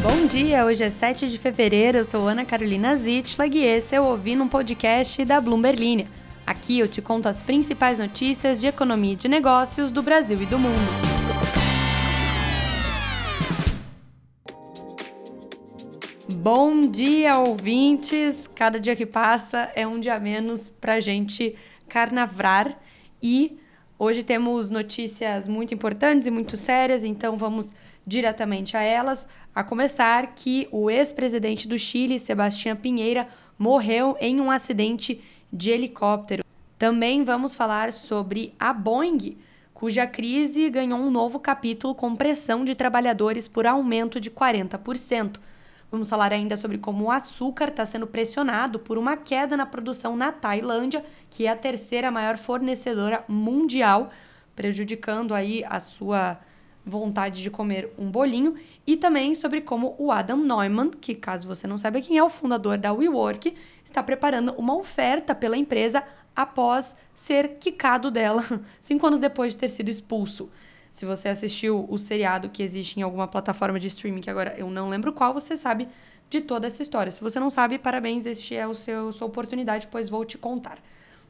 Bom dia, hoje é 7 de fevereiro, eu sou Ana Carolina Zitlag e esse é o Ouvindo um Podcast da Bloomberg. Aqui eu te conto as principais notícias de economia e de negócios do Brasil e do mundo. Bom dia, ouvintes! Cada dia que passa é um dia menos pra gente carnavrar e hoje temos notícias muito importantes e muito sérias, então vamos diretamente a elas. A começar que o ex-presidente do Chile, Sebastião Pinheira, morreu em um acidente de helicóptero. Também vamos falar sobre a Boeing, cuja crise ganhou um novo capítulo com pressão de trabalhadores por aumento de 40%. Vamos falar ainda sobre como o açúcar está sendo pressionado por uma queda na produção na Tailândia, que é a terceira maior fornecedora mundial, prejudicando aí a sua vontade de comer um bolinho, e também sobre como o Adam Neumann, que caso você não saiba quem é o fundador da WeWork, está preparando uma oferta pela empresa após ser quicado dela, cinco anos depois de ter sido expulso. Se você assistiu o seriado que existe em alguma plataforma de streaming, que agora eu não lembro qual, você sabe de toda essa história. Se você não sabe, parabéns, este é o seu sua oportunidade, pois vou te contar.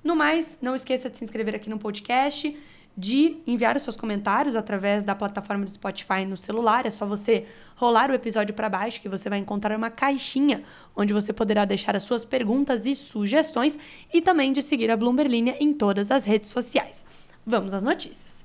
No mais, não esqueça de se inscrever aqui no podcast de enviar os seus comentários através da plataforma do Spotify no celular. É só você rolar o episódio para baixo que você vai encontrar uma caixinha onde você poderá deixar as suas perguntas e sugestões e também de seguir a Bloomberg Linha em todas as redes sociais. Vamos às notícias.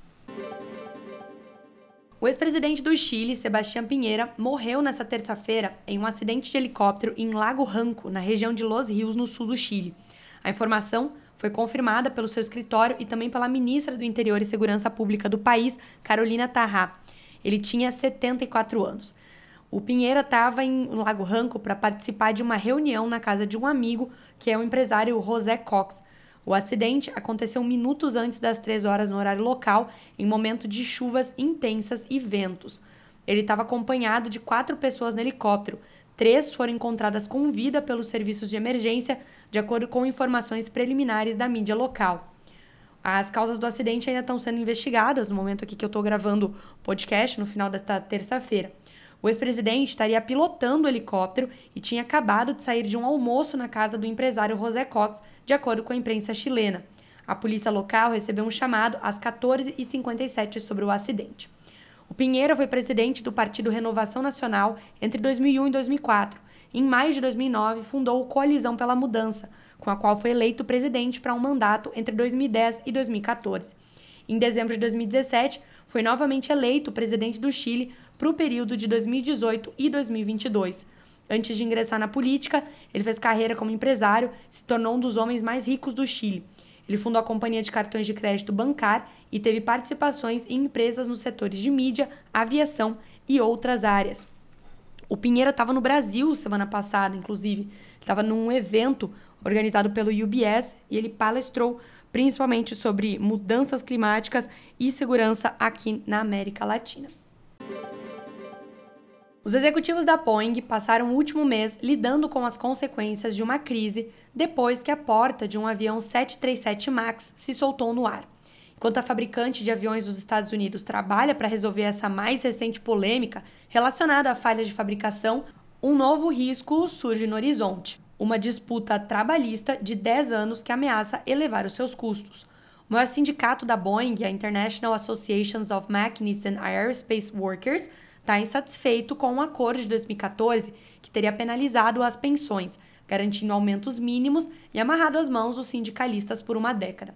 O ex-presidente do Chile, Sebastião Pinheira, morreu nesta terça-feira em um acidente de helicóptero em Lago Ranco, na região de Los Rios, no sul do Chile. A informação foi confirmada pelo seu escritório e também pela ministra do Interior e Segurança Pública do país, Carolina Tarrá. Ele tinha 74 anos. O Pinheira estava em Lago Ranco para participar de uma reunião na casa de um amigo, que é o empresário José Cox. O acidente aconteceu minutos antes das 3 horas no horário local, em momento de chuvas intensas e ventos. Ele estava acompanhado de quatro pessoas no helicóptero. Três foram encontradas com vida pelos serviços de emergência, de acordo com informações preliminares da mídia local. As causas do acidente ainda estão sendo investigadas no momento aqui que eu estou gravando o podcast, no final desta terça-feira. O ex-presidente estaria pilotando o helicóptero e tinha acabado de sair de um almoço na casa do empresário José Cox, de acordo com a imprensa chilena. A polícia local recebeu um chamado às 14h57 sobre o acidente. O Pinheiro foi presidente do Partido Renovação Nacional entre 2001 e 2004 em maio de 2009, fundou o Coalizão pela Mudança, com a qual foi eleito presidente para um mandato entre 2010 e 2014. Em dezembro de 2017, foi novamente eleito presidente do Chile para o período de 2018 e 2022. Antes de ingressar na política, ele fez carreira como empresário, se tornou um dos homens mais ricos do Chile. Ele fundou a companhia de cartões de crédito Bancar e teve participações em empresas nos setores de mídia, aviação e outras áreas. O Pinheira estava no Brasil semana passada, inclusive. Estava num evento organizado pelo UBS e ele palestrou principalmente sobre mudanças climáticas e segurança aqui na América Latina. Os executivos da Boeing passaram o último mês lidando com as consequências de uma crise depois que a porta de um avião 737 MAX se soltou no ar. Enquanto a fabricante de aviões dos Estados Unidos trabalha para resolver essa mais recente polêmica relacionada à falha de fabricação, um novo risco surge no horizonte: uma disputa trabalhista de 10 anos que ameaça elevar os seus custos. O maior sindicato da Boeing, a International Associations of Machinists and Aerospace Workers, está insatisfeito com um acordo de 2014 que teria penalizado as pensões, garantindo aumentos mínimos e amarrado as mãos dos sindicalistas por uma década.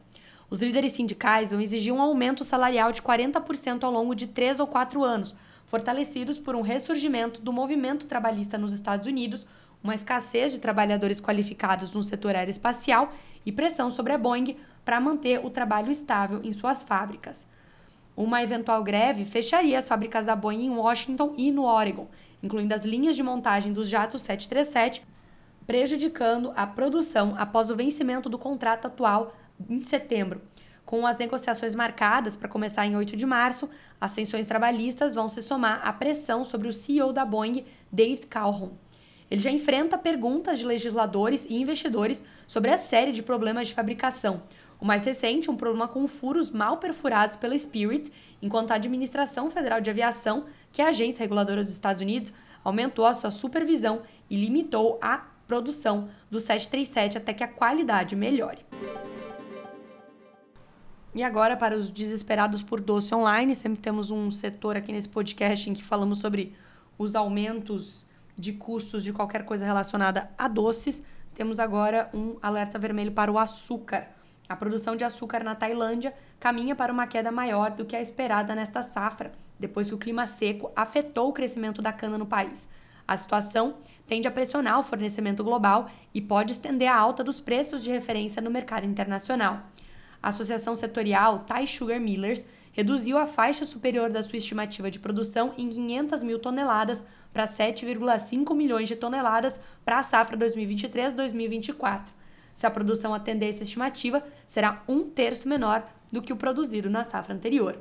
Os líderes sindicais vão exigir um aumento salarial de 40% ao longo de três ou quatro anos, fortalecidos por um ressurgimento do movimento trabalhista nos Estados Unidos, uma escassez de trabalhadores qualificados no setor aeroespacial e pressão sobre a Boeing para manter o trabalho estável em suas fábricas. Uma eventual greve fecharia as fábricas da Boeing em Washington e no Oregon, incluindo as linhas de montagem dos jatos 737, prejudicando a produção após o vencimento do contrato atual em setembro. Com as negociações marcadas para começar em 8 de março, as tensões trabalhistas vão se somar à pressão sobre o CEO da Boeing, David Calhoun. Ele já enfrenta perguntas de legisladores e investidores sobre a série de problemas de fabricação. O mais recente, um problema com furos mal perfurados pela Spirit, enquanto a Administração Federal de Aviação, que é a agência reguladora dos Estados Unidos, aumentou a sua supervisão e limitou a produção do 737 até que a qualidade melhore. E agora, para os desesperados por doce online, sempre temos um setor aqui nesse podcast em que falamos sobre os aumentos de custos de qualquer coisa relacionada a doces. Temos agora um alerta vermelho para o açúcar. A produção de açúcar na Tailândia caminha para uma queda maior do que a esperada nesta safra, depois que o clima seco afetou o crescimento da cana no país. A situação tende a pressionar o fornecimento global e pode estender a alta dos preços de referência no mercado internacional. A Associação Setorial Thai Sugar Millers reduziu a faixa superior da sua estimativa de produção em 500 mil toneladas para 7,5 milhões de toneladas para a safra 2023-2024. Se a produção atender essa estimativa, será um terço menor do que o produzido na safra anterior.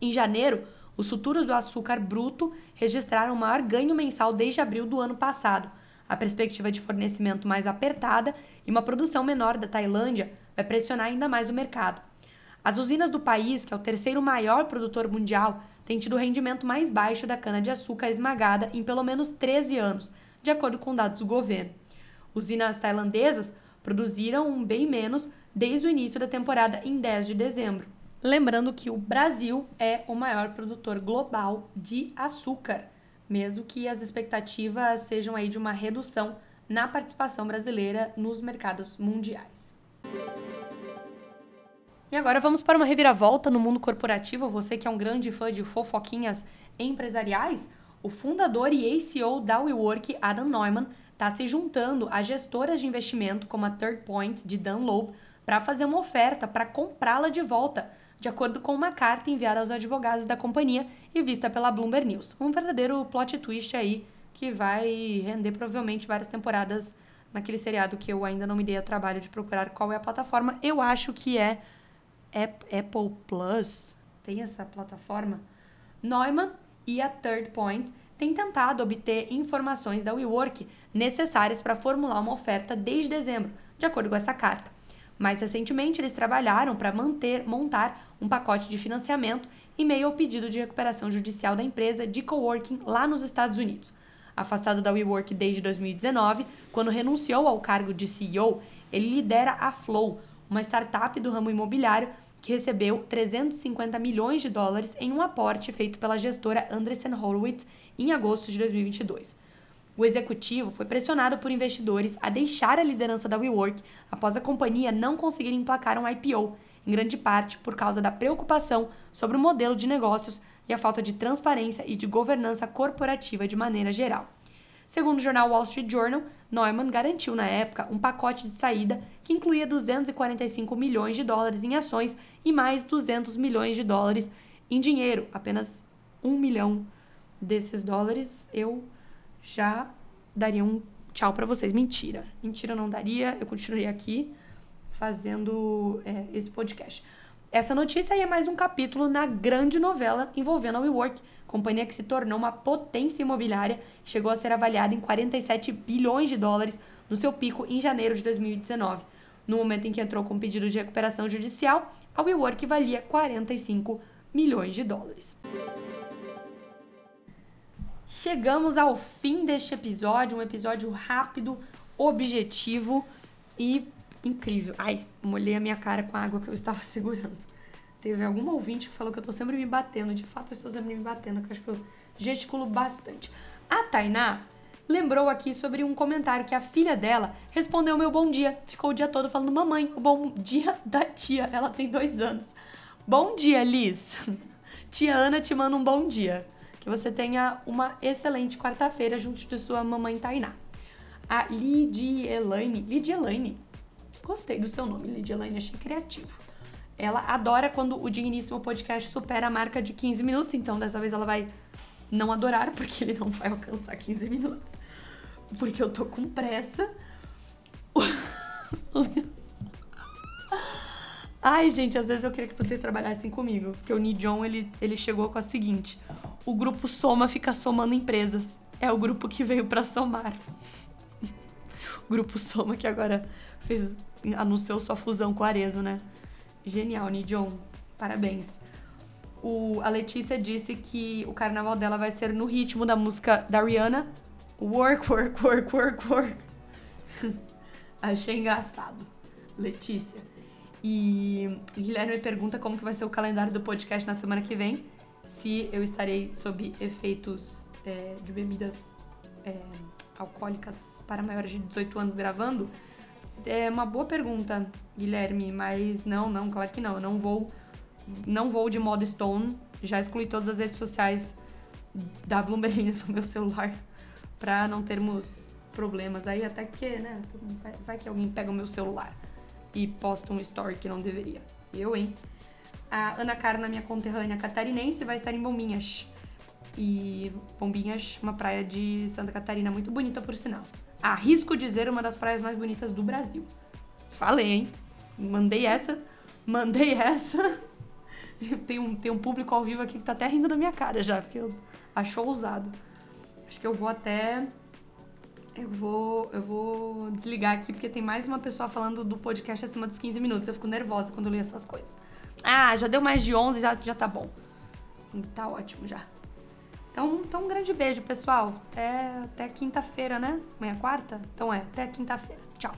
Em janeiro, os futuros do açúcar bruto registraram o maior ganho mensal desde abril do ano passado. A perspectiva de fornecimento mais apertada e uma produção menor da Tailândia vai pressionar ainda mais o mercado. As usinas do país, que é o terceiro maior produtor mundial, têm tido o rendimento mais baixo da cana-de-açúcar esmagada em pelo menos 13 anos, de acordo com dados do governo. Usinas tailandesas produziram bem menos desde o início da temporada em 10 de dezembro. Lembrando que o Brasil é o maior produtor global de açúcar, mesmo que as expectativas sejam aí de uma redução na participação brasileira nos mercados mundiais. E agora vamos para uma reviravolta no mundo corporativo. Você que é um grande fã de fofoquinhas empresariais, o fundador e ACO da WeWork, Adam Neumann, está se juntando a gestoras de investimento como a Third Point de Dunlop para fazer uma oferta para comprá-la de volta, de acordo com uma carta enviada aos advogados da companhia e vista pela Bloomberg News. Um verdadeiro plot twist aí que vai render provavelmente várias temporadas naquele seriado que eu ainda não me dei a trabalho de procurar qual é a plataforma. Eu acho que é Apple Plus, tem essa plataforma. Neumann e a Third Point têm tentado obter informações da WeWork necessárias para formular uma oferta desde dezembro, de acordo com essa carta. Mais recentemente, eles trabalharam para manter, montar um pacote de financiamento em meio ao pedido de recuperação judicial da empresa de coworking lá nos Estados Unidos. Afastado da WeWork desde 2019, quando renunciou ao cargo de CEO, ele lidera a Flow, uma startup do ramo imobiliário que recebeu 350 milhões de dólares em um aporte feito pela gestora Andreessen Horowitz em agosto de 2022. O executivo foi pressionado por investidores a deixar a liderança da WeWork após a companhia não conseguir emplacar um IPO, em grande parte por causa da preocupação sobre o modelo de negócios e a falta de transparência e de governança corporativa de maneira geral. Segundo o jornal Wall Street Journal, Neumann garantiu na época um pacote de saída que incluía 245 milhões de dólares em ações e mais 200 milhões de dólares em dinheiro. Apenas um milhão desses dólares eu já daria um tchau para vocês. Mentira. Mentira, não daria. Eu continuaria aqui fazendo é, esse podcast. Essa notícia aí é mais um capítulo na grande novela envolvendo a WeWork, companhia que se tornou uma potência imobiliária chegou a ser avaliada em 47 bilhões de dólares no seu pico em janeiro de 2019. No momento em que entrou com pedido de recuperação judicial, a WeWork valia 45 milhões de dólares. Chegamos ao fim deste episódio, um episódio rápido, objetivo e incrível. Ai, molhei a minha cara com a água que eu estava segurando. Teve algum ouvinte que falou que eu tô sempre me batendo. De fato, eu estou sempre me batendo, que eu acho que eu gesticulo bastante. A Tainá lembrou aqui sobre um comentário que a filha dela respondeu meu bom dia. Ficou o dia todo falando, mamãe, o bom dia da tia. Ela tem dois anos. Bom dia, Liz. Tia Ana te manda um bom dia. Que você tenha uma excelente quarta-feira junto de sua mamãe Tainá. A Lidia Elaine. Gostei do seu nome, Lidia Elaine, achei criativo. Ela adora quando o Digníssimo Podcast supera a marca de 15 minutos, então dessa vez ela vai não adorar, porque ele não vai alcançar 15 minutos. Porque eu tô com pressa. Ai, gente, às vezes eu queria que vocês trabalhassem comigo. Porque o Nijon, ele, ele chegou com a seguinte. O grupo Soma fica somando empresas. É o grupo que veio para somar. o grupo Soma que agora fez anunciou sua fusão com a Arezo, né? Genial, Nijon. Parabéns. o, a Letícia disse que o carnaval dela vai ser no ritmo da música da Rihanna. Work, work, work, work, work. Achei engraçado. Letícia. E Guilherme pergunta como que vai ser o calendário do podcast na semana que vem. Se eu estarei sob efeitos é, de bebidas é, alcoólicas para maiores de 18 anos gravando. É uma boa pergunta, Guilherme, mas não, não, claro que não. Eu não vou, não vou de modo Stone. Já excluí todas as redes sociais da Bloomberg do meu celular para não termos problemas aí, até que, né, vai, vai que alguém pega o meu celular e posta um story que não deveria. Eu, hein? A Ana Carna, minha conterrânea catarinense, vai estar em Bombinhas. E Bombinhas, uma praia de Santa Catarina muito bonita, por sinal. Arrisco dizer uma das praias mais bonitas do Brasil. Falei, hein? Mandei essa, mandei essa. Tem um, tem um público ao vivo aqui que tá até rindo da minha cara já, porque eu achou ousado. Acho que eu vou até eu vou, eu vou desligar aqui porque tem mais uma pessoa falando do podcast acima dos 15 minutos. Eu fico nervosa quando eu leio essas coisas. Ah, já deu mais de 11, já, já tá bom. Tá ótimo já. Então, então um grande beijo, pessoal. Até, até quinta-feira, né? Amanhã é quarta? Então é, até quinta-feira. Tchau.